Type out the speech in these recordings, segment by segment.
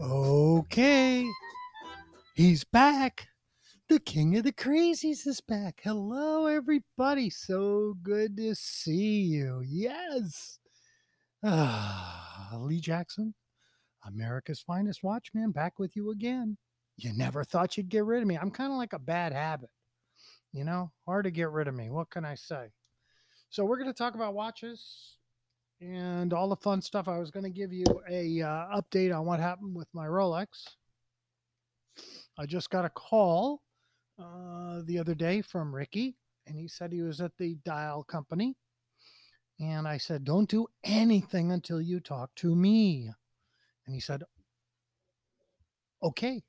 Okay. He's back. The king of the crazies is back. Hello, everybody. So good to see you. Yes. Ah, Lee Jackson, America's finest watchman, back with you again. You never thought you'd get rid of me. I'm kind of like a bad habit, you know, hard to get rid of me. What can I say? So, we're going to talk about watches and all the fun stuff. I was going to give you a uh, update on what happened with my Rolex. I just got a call uh, the other day from Ricky, and he said he was at the dial company. And I said, Don't do anything until you talk to me. And he said, Okay.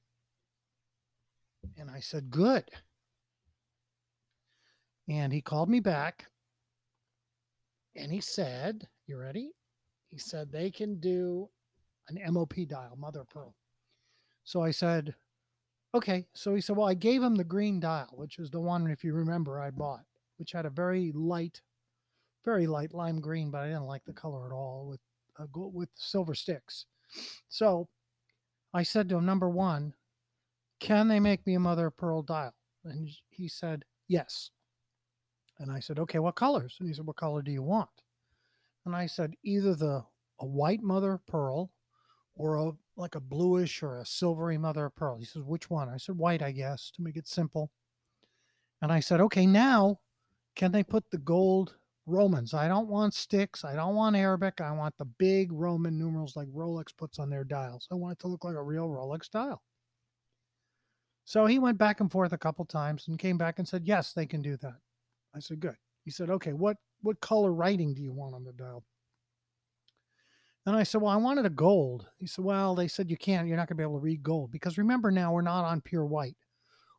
And I said, Good. And he called me back and he said, You ready? He said they can do an MOP dial, mother pearl. So I said, Okay. So he said, Well, I gave him the green dial, which is the one, if you remember, I bought, which had a very light, very light lime green, but I didn't like the color at all with uh, with silver sticks. So I said to him, Number one, can they make me a mother of pearl dial? And he said, Yes. And I said, okay, what colors? And he said, what color do you want? And I said, either the a white mother of pearl or a like a bluish or a silvery mother of pearl. He says, which one? I said, white, I guess, to make it simple. And I said, okay, now can they put the gold Romans? I don't want sticks. I don't want Arabic. I want the big Roman numerals like Rolex puts on their dials. I want it to look like a real Rolex dial. So he went back and forth a couple times and came back and said, yes, they can do that. I said, good. He said, okay, what, what color writing do you want on the dial? And I said, well, I wanted a gold. He said, well, they said you can't, you're not going to be able to read gold because remember now we're not on pure white.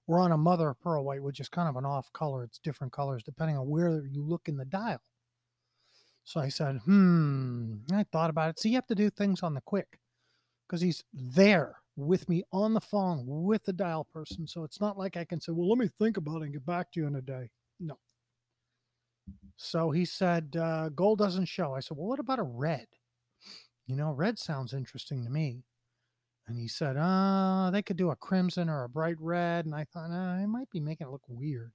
We're on a mother of pearl white, which is kind of an off color. It's different colors depending on where you look in the dial. So I said, hmm, I thought about it. So you have to do things on the quick because he's there with me on the phone with the dial person. So it's not like I can say, well, let me think about it and get back to you in a day. No, so he said, uh, gold doesn't show. I said, well, what about a red? You know, red sounds interesting to me. And he said, uh, they could do a crimson or a bright red. And I thought, uh, I might be making it look weird.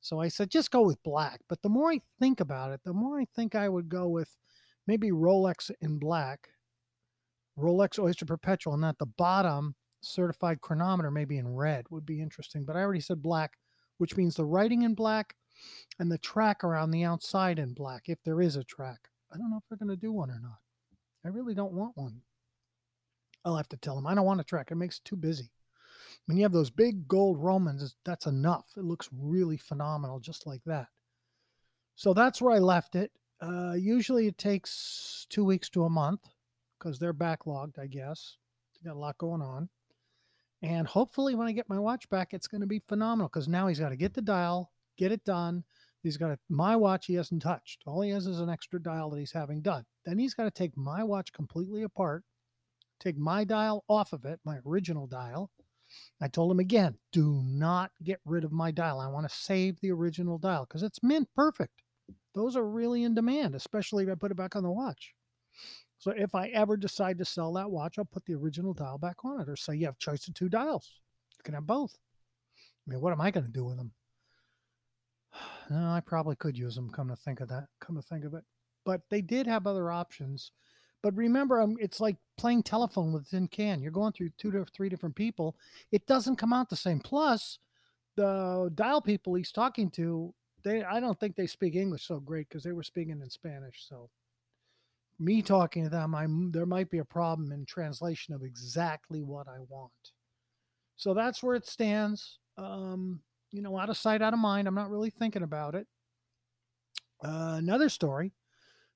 So I said, just go with black. But the more I think about it, the more I think I would go with maybe Rolex in black, Rolex Oyster Perpetual, and at the bottom, certified chronometer maybe in red would be interesting. But I already said black, which means the writing in black and the track around the outside in black, if there is a track. I don't know if they're going to do one or not. I really don't want one. I'll have to tell them I don't want a track. It makes it too busy. When you have those big gold Romans, that's enough. It looks really phenomenal, just like that. So that's where I left it. Uh, usually it takes two weeks to a month because they're backlogged, I guess. They got a lot going on. And hopefully, when I get my watch back, it's going to be phenomenal because now he's got to get the dial, get it done. He's got a, my watch he hasn't touched. All he has is an extra dial that he's having done. Then he's got to take my watch completely apart, take my dial off of it, my original dial. I told him again, do not get rid of my dial. I want to save the original dial because it's mint perfect. Those are really in demand, especially if I put it back on the watch. So if I ever decide to sell that watch, I'll put the original dial back on it or say you have choice of two dials. You can have both. I mean, what am I going to do with them? No, I probably could use them. Come to think of that, come to think of it, but they did have other options. But remember, um, it's like playing telephone with a tin can. You're going through two to three different people. It doesn't come out the same. Plus, the dial people he's talking to, they I don't think they speak English so great because they were speaking in Spanish. So me talking to them, I there might be a problem in translation of exactly what I want. So that's where it stands. Um, you know, out of sight, out of mind. I'm not really thinking about it. Uh, another story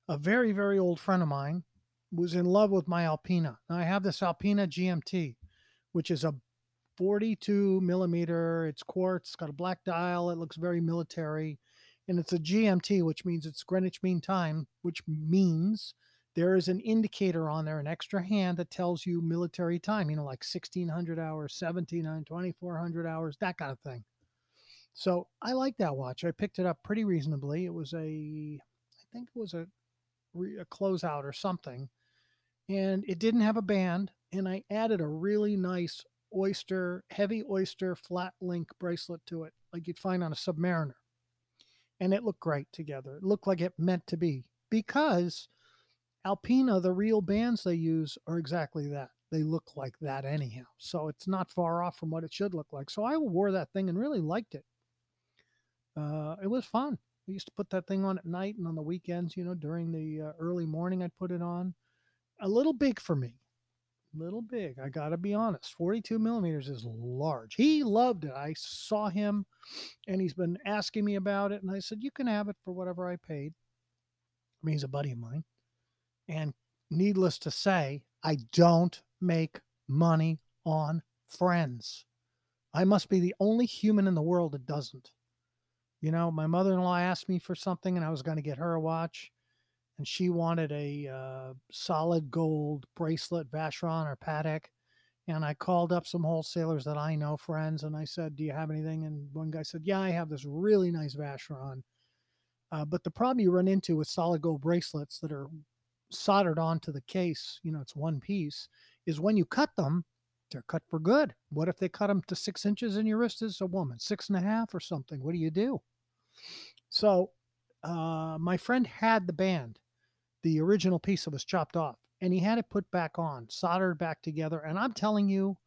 a very, very old friend of mine was in love with my Alpina. Now, I have this Alpina GMT, which is a 42 millimeter. It's quartz, it's got a black dial. It looks very military. And it's a GMT, which means it's Greenwich Mean Time, which means there is an indicator on there, an extra hand that tells you military time, you know, like 1600 hours, 1700, 2400 hours, that kind of thing. So I like that watch. I picked it up pretty reasonably. It was a, I think it was a, a closeout or something, and it didn't have a band. and I added a really nice oyster, heavy oyster flat link bracelet to it, like you'd find on a Submariner. And it looked great together. It looked like it meant to be because Alpina, the real bands they use, are exactly that. They look like that anyhow. So it's not far off from what it should look like. So I wore that thing and really liked it. Uh, it was fun. I used to put that thing on at night and on the weekends, you know, during the uh, early morning, I'd put it on. A little big for me. Little big. I got to be honest. 42 millimeters is large. He loved it. I saw him and he's been asking me about it. And I said, You can have it for whatever I paid. I mean, he's a buddy of mine. And needless to say, I don't make money on friends. I must be the only human in the world that doesn't. You know, my mother in law asked me for something and I was going to get her a watch. And she wanted a uh, solid gold bracelet, Vacheron or Patek. And I called up some wholesalers that I know, friends, and I said, Do you have anything? And one guy said, Yeah, I have this really nice Vacheron. Uh, but the problem you run into with solid gold bracelets that are soldered onto the case, you know, it's one piece, is when you cut them, they're cut for good. What if they cut them to six inches and your wrist is a woman, six and a half or something? What do you do? So uh, my friend had the band, the original piece that was chopped off, and he had it put back on, soldered back together. And I'm telling you,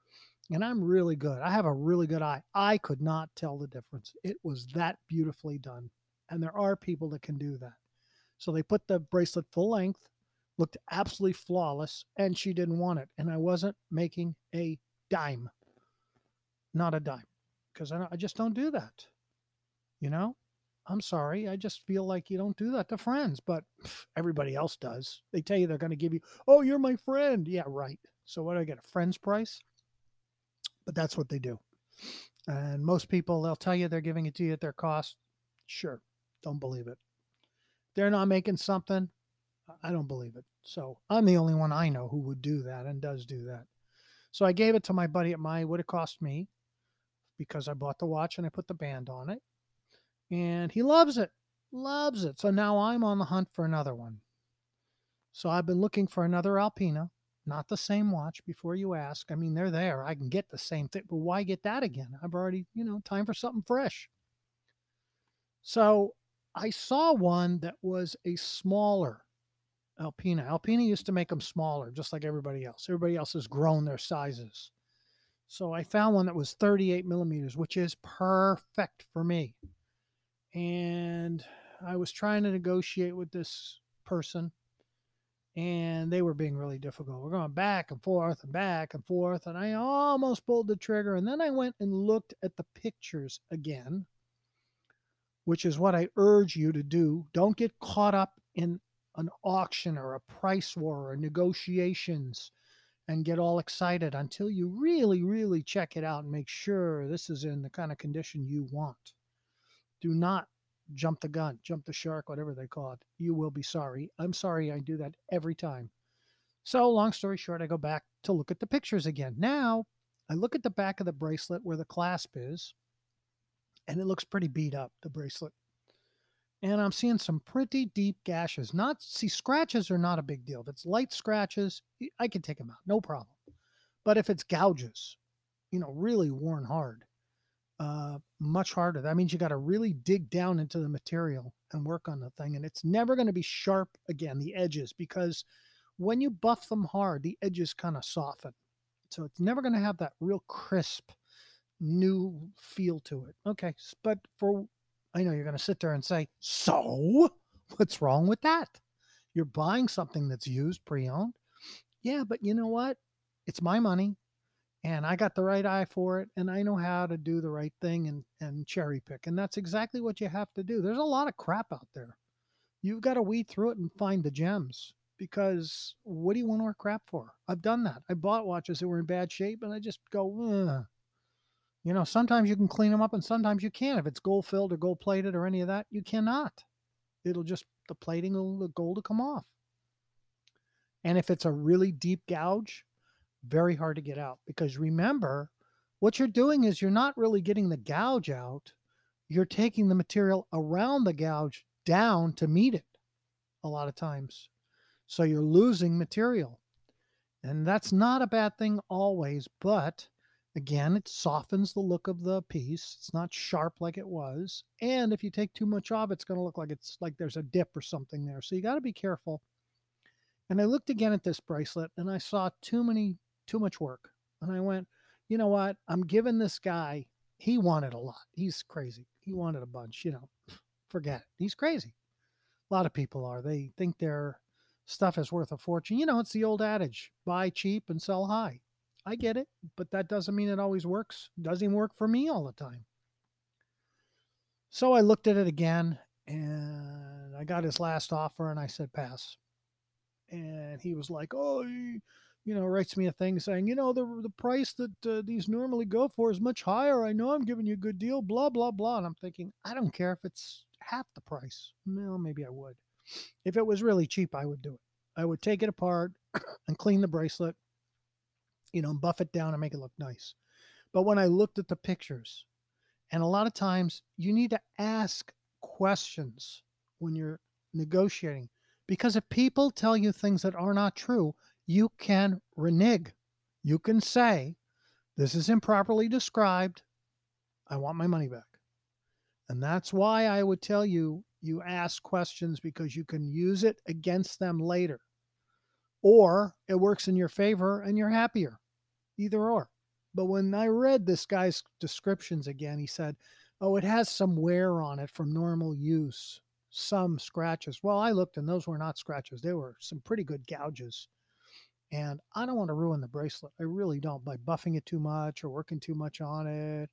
and I'm really good. I have a really good eye. I could not tell the difference. It was that beautifully done. And there are people that can do that. So they put the bracelet full length, looked absolutely flawless, and she didn't want it. And I wasn't making a dime. Not a dime. Because I, I just don't do that. You know? I'm sorry. I just feel like you don't do that to friends, but everybody else does. They tell you they're going to give you, oh, you're my friend. Yeah, right. So what do I get? A friend's price? But that's what they do. And most people, they'll tell you they're giving it to you at their cost. Sure. Don't believe it. They're not making something. I don't believe it. So I'm the only one I know who would do that and does do that. So I gave it to my buddy at my, what it cost me because I bought the watch and I put the band on it and he loves it, loves it. So now I'm on the hunt for another one. So I've been looking for another Alpina, not the same watch before you ask. I mean, they're there. I can get the same thing, but why get that again? I've already, you know, time for something fresh. So I saw one that was a smaller Alpina. Alpina used to make them smaller, just like everybody else. Everybody else has grown their sizes. So I found one that was 38 millimeters, which is perfect for me and I was trying to negotiate with this person, and they were being really difficult. We're going back and forth and back and forth, and I almost pulled the trigger. And then I went and looked at the pictures again, which is what I urge you to do. Don't get caught up in an auction or a price war or negotiations and get all excited until you really, really check it out and make sure this is in the kind of condition you want do not jump the gun, jump the shark, whatever they call it. You will be sorry. I'm sorry I do that every time. So, long story short, I go back to look at the pictures again. Now, I look at the back of the bracelet where the clasp is, and it looks pretty beat up, the bracelet. And I'm seeing some pretty deep gashes. Not, see, scratches are not a big deal. If it's light scratches, I can take them out, no problem. But if it's gouges, you know, really worn hard, uh, much harder. That means you got to really dig down into the material and work on the thing. And it's never going to be sharp again, the edges, because when you buff them hard, the edges kind of soften. So it's never going to have that real crisp, new feel to it. Okay. But for, I know you're going to sit there and say, so what's wrong with that? You're buying something that's used pre owned. Yeah, but you know what? It's my money and I got the right eye for it and I know how to do the right thing and, and cherry pick. And that's exactly what you have to do. There's a lot of crap out there. You've got to weed through it and find the gems because what do you want more crap for? I've done that. I bought watches that were in bad shape and I just go, Ugh. You know, sometimes you can clean them up and sometimes you can't. If it's gold filled or gold plated or any of that, you cannot. It'll just, the plating will, the gold will come off. And if it's a really deep gouge, very hard to get out because remember, what you're doing is you're not really getting the gouge out. You're taking the material around the gouge down to meet it a lot of times. So you're losing material. And that's not a bad thing always, but again, it softens the look of the piece. It's not sharp like it was. And if you take too much off, it's going to look like it's like there's a dip or something there. So you got to be careful. And I looked again at this bracelet and I saw too many, too much work. And I went, you know what? I'm giving this guy, he wanted a lot. He's crazy. He wanted a bunch, you know, forget it. He's crazy. A lot of people are. They think their stuff is worth a fortune. You know, it's the old adage buy cheap and sell high. I get it, but that doesn't mean it always works. Doesn't work for me all the time. So I looked at it again and I got his last offer and I said, pass. And he was like, oh, you know, writes me a thing saying, you know, the, the price that uh, these normally go for is much higher. I know I'm giving you a good deal, blah, blah, blah. And I'm thinking, I don't care if it's half the price. Well, maybe I would. If it was really cheap, I would do it. I would take it apart and clean the bracelet, you know, buff it down and make it look nice. But when I looked at the pictures, and a lot of times you need to ask questions when you're negotiating because if people tell you things that are not true, you can renege. You can say, This is improperly described. I want my money back. And that's why I would tell you you ask questions because you can use it against them later. Or it works in your favor and you're happier. Either or. But when I read this guy's descriptions again, he said, Oh, it has some wear on it from normal use, some scratches. Well, I looked and those were not scratches, they were some pretty good gouges. And I don't want to ruin the bracelet. I really don't by buffing it too much or working too much on it.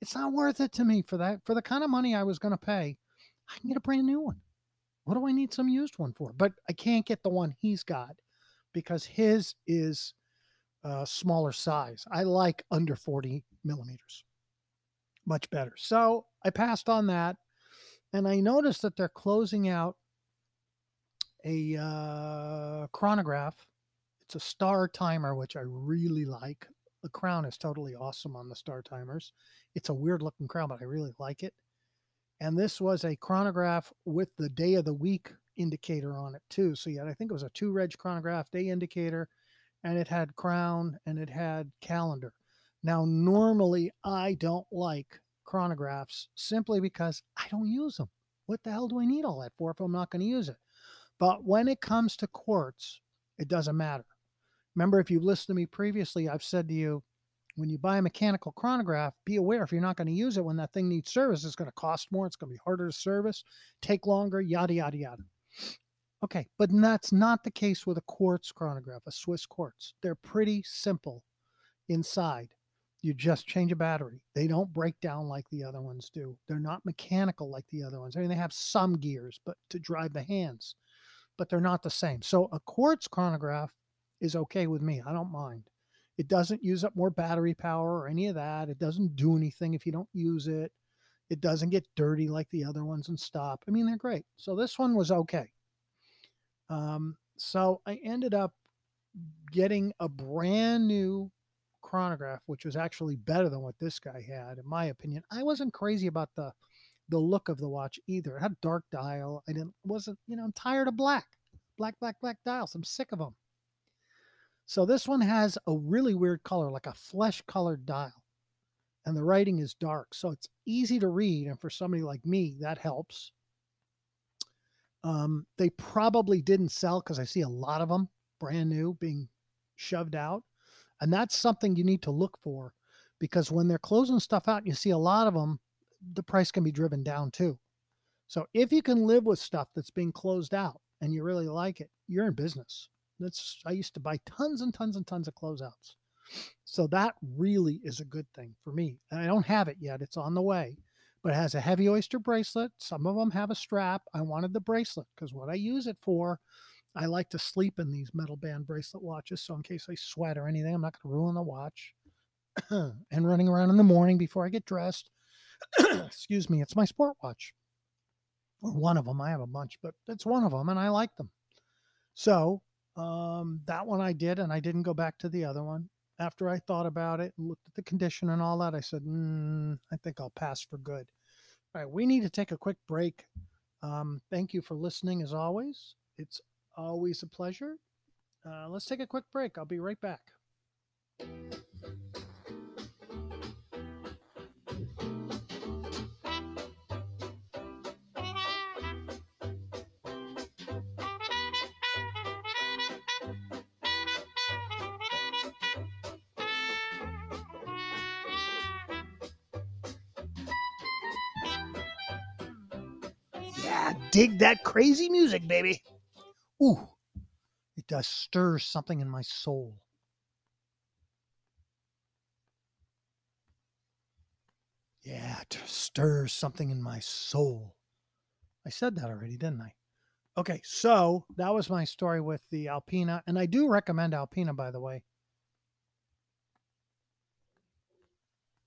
It's not worth it to me for that. For the kind of money I was going to pay, I can get a brand new one. What do I need some used one for? But I can't get the one he's got because his is a smaller size. I like under 40 millimeters, much better. So I passed on that and I noticed that they're closing out a uh, chronograph. It's a Startimer, which I really like. The crown is totally awesome on the Startimers. It's a weird looking crown, but I really like it. And this was a chronograph with the day of the week indicator on it too. So yeah, I think it was a two reg chronograph day indicator, and it had crown and it had calendar. Now, normally I don't like chronographs simply because I don't use them. What the hell do I need all that for if I'm not going to use it? But when it comes to quartz, it doesn't matter. Remember, if you've listened to me previously, I've said to you, when you buy a mechanical chronograph, be aware if you're not going to use it when that thing needs service, it's going to cost more. It's going to be harder to service, take longer, yada, yada, yada. Okay, but that's not the case with a quartz chronograph, a Swiss quartz. They're pretty simple inside. You just change a battery. They don't break down like the other ones do. They're not mechanical like the other ones. I mean, they have some gears, but to drive the hands, but they're not the same. So a quartz chronograph is okay with me. I don't mind. It doesn't use up more battery power or any of that. It doesn't do anything if you don't use it. It doesn't get dirty like the other ones and stop. I mean, they're great. So this one was okay. Um, so I ended up getting a brand new chronograph, which was actually better than what this guy had, in my opinion. I wasn't crazy about the the look of the watch either. It had dark dial. I didn't wasn't you know I'm tired of black, black, black, black dials. I'm sick of them. So this one has a really weird color, like a flesh colored dial. And the writing is dark. So it's easy to read. And for somebody like me, that helps. Um, they probably didn't sell because I see a lot of them brand new being shoved out. And that's something you need to look for because when they're closing stuff out, you see a lot of them, the price can be driven down too. So if you can live with stuff that's being closed out and you really like it, you're in business. That's I used to buy tons and tons and tons of closeouts. So that really is a good thing for me. And I don't have it yet. It's on the way. But it has a heavy oyster bracelet. Some of them have a strap. I wanted the bracelet because what I use it for, I like to sleep in these metal band bracelet watches. So in case I sweat or anything, I'm not going to ruin the watch. and running around in the morning before I get dressed. Excuse me, it's my sport watch. Or one of them. I have a bunch, but it's one of them and I like them. So um, that one I did, and I didn't go back to the other one. After I thought about it and looked at the condition and all that, I said, mm, I think I'll pass for good. All right, we need to take a quick break. Um, thank you for listening as always. It's always a pleasure. Uh, let's take a quick break. I'll be right back. Dig that crazy music, baby. Ooh, it does stir something in my soul. Yeah, it stirs something in my soul. I said that already, didn't I? Okay, so that was my story with the Alpina, and I do recommend Alpina, by the way.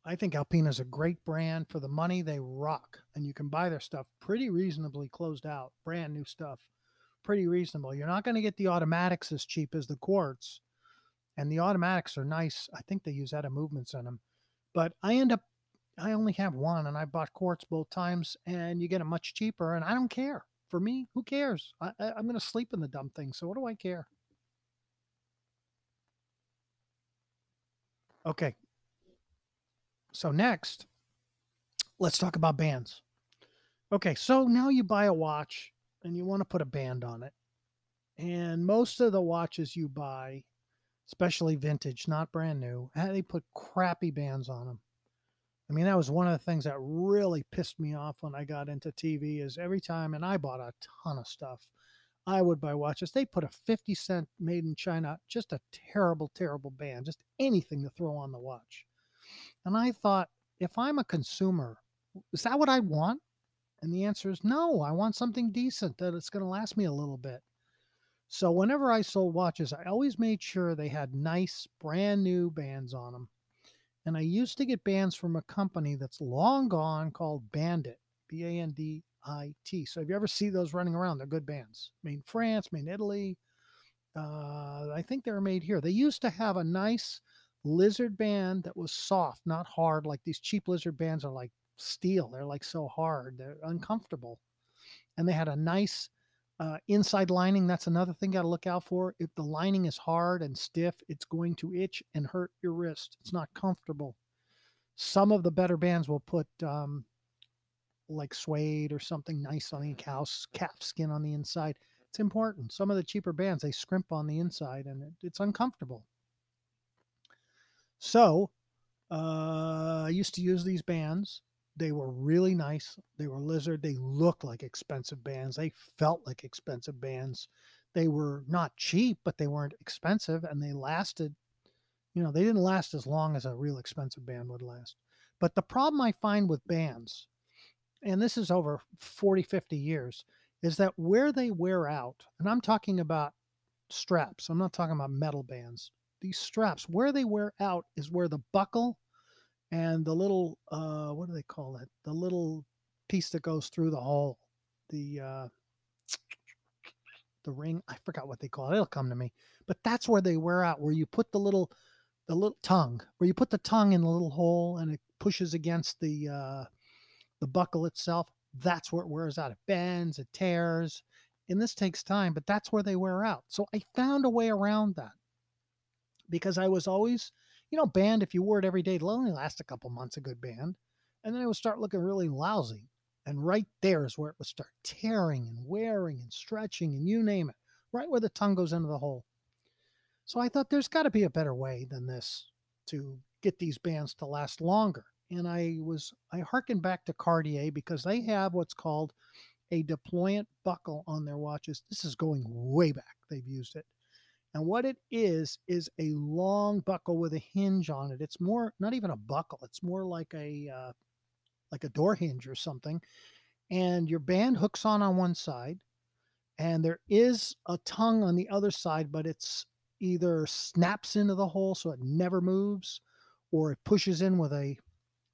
I think Alpina is a great brand for the money they rock, and you can buy their stuff pretty reasonably closed out, brand new stuff, pretty reasonable. You're not going to get the automatics as cheap as the quartz, and the automatics are nice. I think they use ETA movements in them, but I end up I only have one, and I bought quartz both times, and you get it much cheaper, and I don't care. For me, who cares? I, I'm going to sleep in the dumb thing, so what do I care? Okay, so next, let's talk about bands. Okay, so now you buy a watch and you want to put a band on it. And most of the watches you buy, especially vintage, not brand new, they put crappy bands on them. I mean, that was one of the things that really pissed me off when I got into TV is every time, and I bought a ton of stuff. I would buy watches. They put a 50 cent made in China, just a terrible, terrible band, just anything to throw on the watch. And I thought, if I'm a consumer, is that what I want? And the answer is no, I want something decent that it's going to last me a little bit. So whenever I sold watches, I always made sure they had nice, brand new bands on them. And I used to get bands from a company that's long gone called Bandit, B A N D I T. So if you ever see those running around, they're good bands. Made in France, made in Italy. Uh, I think they were made here. They used to have a nice lizard band that was soft, not hard. Like these cheap lizard bands are like steel. They're like so hard. They're uncomfortable. And they had a nice uh, inside lining. That's another thing you got to look out for. If the lining is hard and stiff, it's going to itch and hurt your wrist. It's not comfortable. Some of the better bands will put um, like suede or something nice on the cow calf skin on the inside. It's important. Some of the cheaper bands they scrimp on the inside and it, it's uncomfortable. So uh, I used to use these bands. They were really nice. They were lizard. They looked like expensive bands. They felt like expensive bands. They were not cheap, but they weren't expensive and they lasted. You know, they didn't last as long as a real expensive band would last. But the problem I find with bands, and this is over 40, 50 years, is that where they wear out, and I'm talking about straps, I'm not talking about metal bands, these straps, where they wear out is where the buckle and the little uh what do they call it? The little piece that goes through the hole. The uh the ring, I forgot what they call it. It'll come to me. But that's where they wear out, where you put the little the little tongue, where you put the tongue in the little hole and it pushes against the uh the buckle itself. That's where it wears out. It bends, it tears, and this takes time, but that's where they wear out. So I found a way around that because I was always, you know, band, if you wore it every day, it'll only last a couple months, a good band. And then it would start looking really lousy. And right there is where it would start tearing and wearing and stretching and you name it, right where the tongue goes into the hole. So I thought there's got to be a better way than this to get these bands to last longer. And I was, I harkened back to Cartier because they have what's called a deployant buckle on their watches. This is going way back. They've used it. And what it is, is a long buckle with a hinge on it. It's more, not even a buckle. It's more like a, uh, like a door hinge or something. And your band hooks on on one side and there is a tongue on the other side, but it's either snaps into the hole so it never moves or it pushes in with a,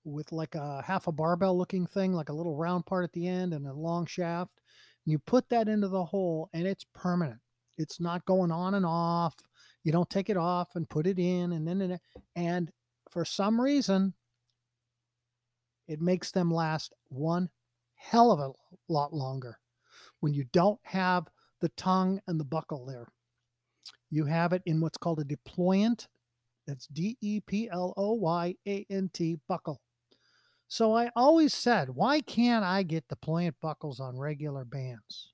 with like a half a barbell looking thing, like a little round part at the end and a long shaft. And you put that into the hole and it's permanent it's not going on and off. You don't take it off and put it in and then and and for some reason it makes them last one hell of a lot longer when you don't have the tongue and the buckle there. you have it in what's called a deployant. That's D E P L O Y A N T buckle. So I always said, why can't I get deployant buckles on regular bands?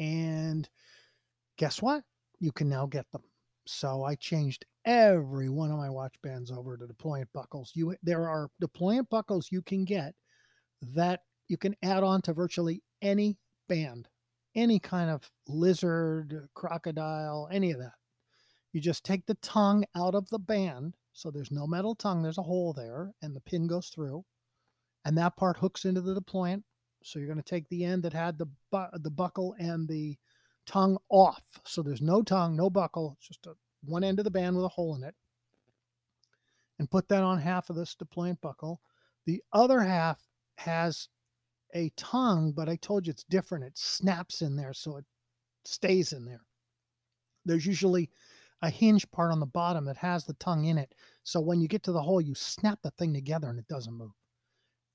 And guess what? You can now get them. So I changed every one of my watch bands over to deployant buckles. You there are deployant buckles you can get that you can add on to virtually any band, any kind of lizard, crocodile, any of that. You just take the tongue out of the band, so there's no metal tongue, there's a hole there, and the pin goes through, and that part hooks into the deployant. So you're going to take the end that had the bu- the buckle and the tongue off. So there's no tongue, no buckle, it's just a, one end of the band with a hole in it. And put that on half of this deployant buckle. The other half has a tongue, but I told you it's different. It snaps in there, so it stays in there. There's usually a hinge part on the bottom that has the tongue in it. So when you get to the hole, you snap the thing together and it doesn't move.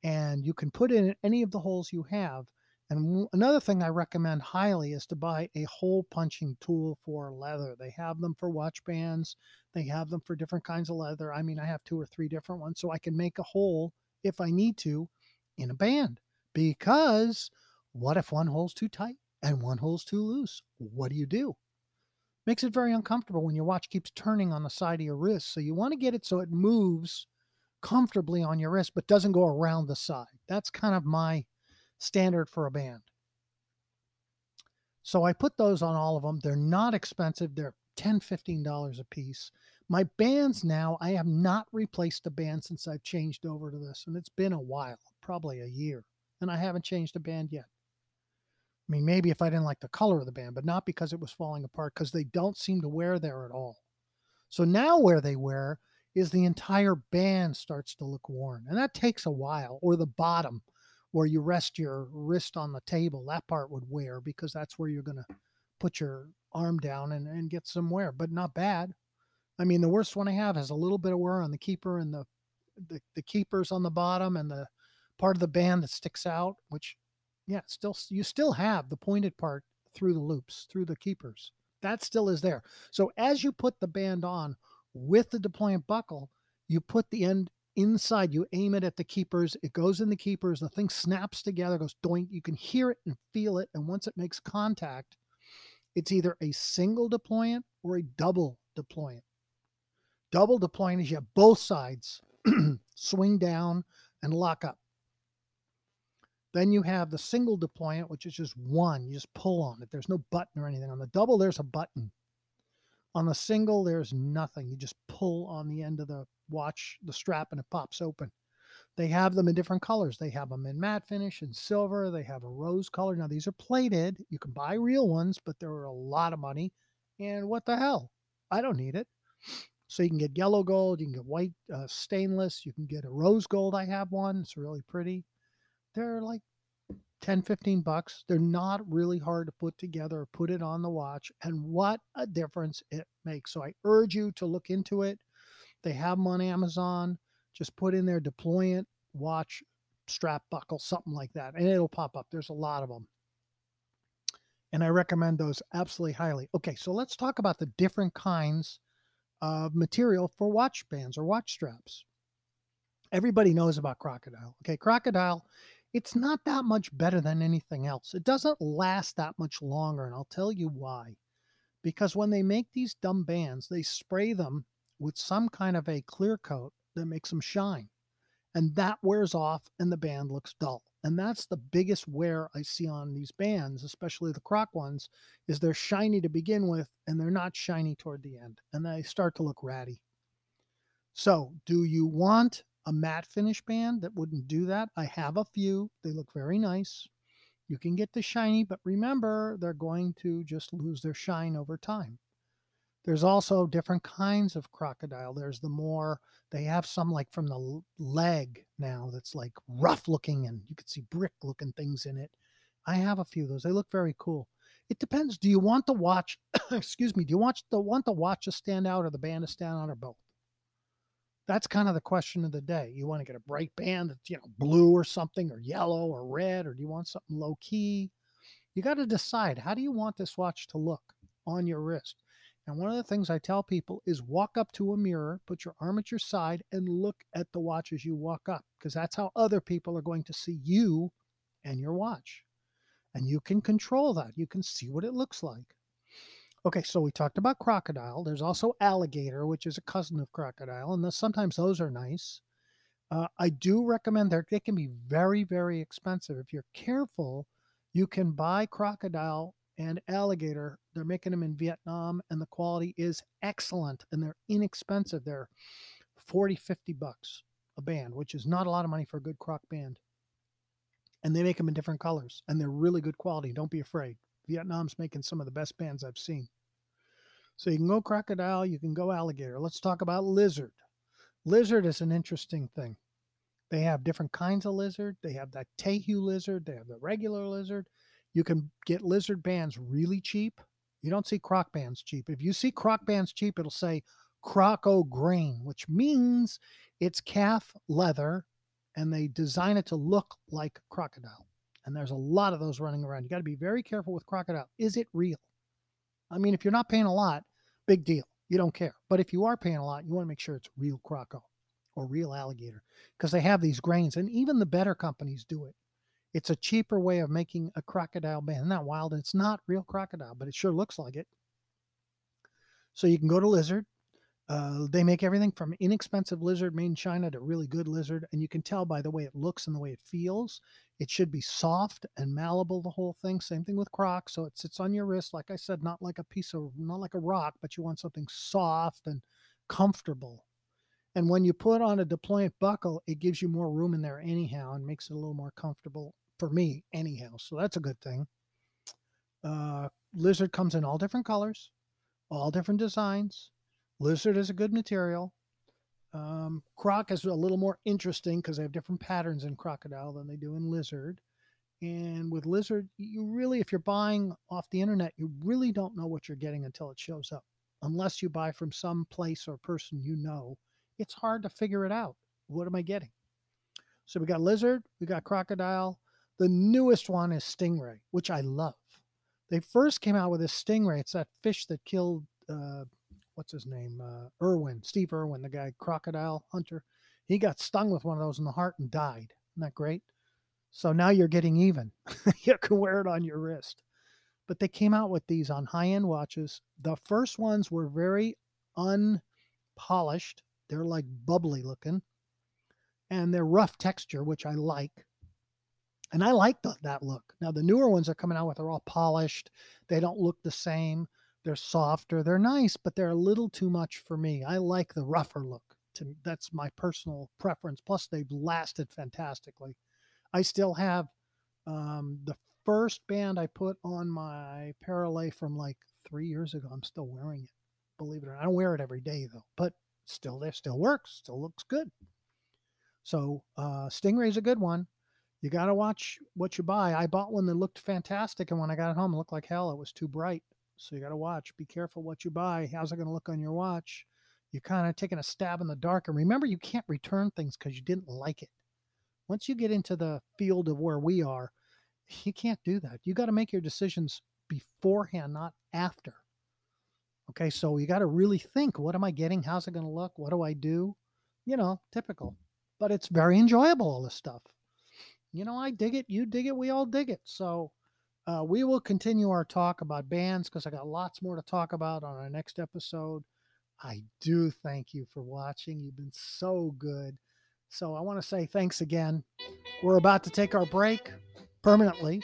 And you can put in any of the holes you have. And another thing I recommend highly is to buy a hole punching tool for leather. They have them for watch bands, they have them for different kinds of leather. I mean, I have two or three different ones, so I can make a hole if I need to in a band. Because what if one hole's too tight and one hole's too loose? What do you do? Makes it very uncomfortable when your watch keeps turning on the side of your wrist. So you want to get it so it moves comfortably on your wrist, but doesn't go around the side. That's kind of my standard for a band. So I put those on all of them. They're not expensive. They're $10, $15 a piece. My bands now, I have not replaced a band since I've changed over to this, and it's been a while, probably a year, and I haven't changed a band yet. I mean, maybe if I didn't like the color of the band, but not because it was falling apart, because they don't seem to wear there at all. So now where they wear is the entire band starts to look worn, and that takes a while, or the bottom where you rest your wrist on the table, that part would wear because that's where you're going to put your arm down and, and get some wear, but not bad. I mean, the worst one I have has a little bit of wear on the keeper and the, the, the keepers on the bottom and the part of the band that sticks out, which, yeah, still, you still have the pointed part through the loops, through the keepers. That still is there. So as you put the band on with the deployant buckle, you put the end inside. You aim it at the keepers. It goes in the keepers. The thing snaps together, goes doink. You can hear it and feel it. And once it makes contact, it's either a single deployant or a double deployant. Double deployant is you have both sides swing down and lock up. Then you have the single deployant, which is just one. You just pull on it. There's no button or anything. On the double, there's a button. On the single, there's nothing. You just pull on the end of the watch the strap and it pops open. They have them in different colors. They have them in matte finish and silver. They have a rose color. Now, these are plated. You can buy real ones, but they're a lot of money. And what the hell? I don't need it. So you can get yellow gold, you can get white uh, stainless, you can get a rose gold. I have one. It's really pretty. They're like 10, 15 bucks. They're not really hard to put together, put it on the watch, and what a difference it makes. So I urge you to look into it. They have them on Amazon. Just put in there deployant watch strap buckle, something like that, and it'll pop up. There's a lot of them. And I recommend those absolutely highly. Okay, so let's talk about the different kinds of material for watch bands or watch straps. Everybody knows about crocodile. Okay, crocodile, it's not that much better than anything else. It doesn't last that much longer, and I'll tell you why. Because when they make these dumb bands, they spray them with some kind of a clear coat that makes them shine. And that wears off and the band looks dull. And that's the biggest wear I see on these bands, especially the croc ones, is they're shiny to begin with and they're not shiny toward the end. And they start to look ratty. So, do you want a matte finish band that wouldn't do that? I have a few. They look very nice. You can get the shiny, but remember, they're going to just lose their shine over time. There's also different kinds of crocodile. There's the more, they have some like from the leg now that's like rough looking and you can see brick looking things in it. I have a few of those. They look very cool. It depends. Do you want the watch, excuse me, do you want the, want the watch to stand out or the band to stand out or both? That's kind of the question of the day. You want to get a bright band that's, you know, blue or something or yellow or red, or do you want something low key? You got to decide how do you want this watch to look? on your wrist. And one of the things I tell people is walk up to a mirror, put your arm at your side, and look at the watch as you walk up, because that's how other people are going to see you and your watch. And you can control that. You can see what it looks like. Okay, so we talked about crocodile. There's also alligator, which is a cousin of crocodile, and sometimes those are nice. Uh, I do recommend that they can be very, very expensive. If you're careful, you can buy crocodile and alligator. They're making them in Vietnam, and the quality is excellent, and they're inexpensive. They're 40, 50 bucks a band, which is not a lot of money for a good croc band. And they make them in different colors, and they're really good quality. Don't be afraid. Vietnam's making some of the best bands I've seen. So you can go crocodile, you can go alligator. Let's talk about lizard. Lizard is an interesting thing. They have different kinds of lizard. They have that Teju lizard. They have the regular lizard. You can get lizard bands really cheap. You don't see croc bands cheap. If you see croc bands cheap, it'll say croco grain, which means it's calf leather and they design it to look like crocodile. And there's a lot of those running around. You got to be very careful with crocodile. Is it real? I mean, if you're not paying a lot, big deal. You don't care. But if you are paying a lot, you want to make sure it's real croco or real alligator because they have these grains and even the better companies do it. It's a cheaper way of making a crocodile band. Not wild. It's not real crocodile, but it sure looks like it. So you can go to Lizard. Uh, they make everything from inexpensive lizard made in China to really good lizard. And you can tell by the way it looks and the way it feels. It should be soft and malleable, the whole thing. Same thing with Crocs. So it sits on your wrist, like I said, not like a piece of, not like a rock, but you want something soft and comfortable. And when you put on a deployant buckle, it gives you more room in there anyhow and makes it a little more comfortable for me, anyhow. So that's a good thing. Uh, lizard comes in all different colors, all different designs. Lizard is a good material. Um, croc is a little more interesting because they have different patterns in crocodile than they do in lizard. And with lizard, you really, if you're buying off the internet, you really don't know what you're getting until it shows up. Unless you buy from some place or person you know, it's hard to figure it out. What am I getting? So we got lizard, we got crocodile. The newest one is stingray, which I love. They first came out with a stingray. It's that fish that killed uh, what's his name? Uh, Irwin, Steve Irwin, the guy, crocodile hunter. He got stung with one of those in the heart and died. Isn't that great? So now you're getting even. you can wear it on your wrist. But they came out with these on high end watches. The first ones were very unpolished, they're like bubbly looking, and they're rough texture, which I like. And I like the, that look. Now, the newer ones are coming out with, they're all polished. They don't look the same. They're softer. They're nice, but they're a little too much for me. I like the rougher look. To that's my personal preference. Plus, they've lasted fantastically. I still have um, the first band I put on my Paralay from like three years ago. I'm still wearing it. Believe it or not, I don't wear it every day though, but still, there still works. Still looks good. So uh, Stingray's a good one. You got to watch what you buy. I bought one that looked fantastic, and when I got it home, it looked like hell. It was too bright. So you got to watch. Be careful what you buy. How's it going to look on your watch? You're kind of taking a stab in the dark. And remember, you can't return things because you didn't like it. Once you get into the field of where we are, you can't do that. You got to make your decisions beforehand, not after. Okay, so you got to really think what am I getting? How's it going to look? What do I do? You know, typical. But it's very enjoyable, all this stuff. You know, I dig it. You dig it. We all dig it. So, uh, we will continue our talk about bands because I got lots more to talk about on our next episode. I do thank you for watching. You've been so good. So I want to say thanks again. We're about to take our break permanently.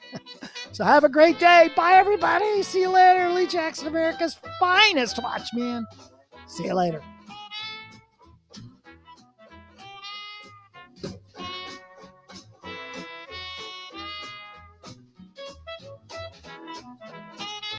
so have a great day. Bye, everybody. See you later. Lee Jackson, America's finest watchman. See you later.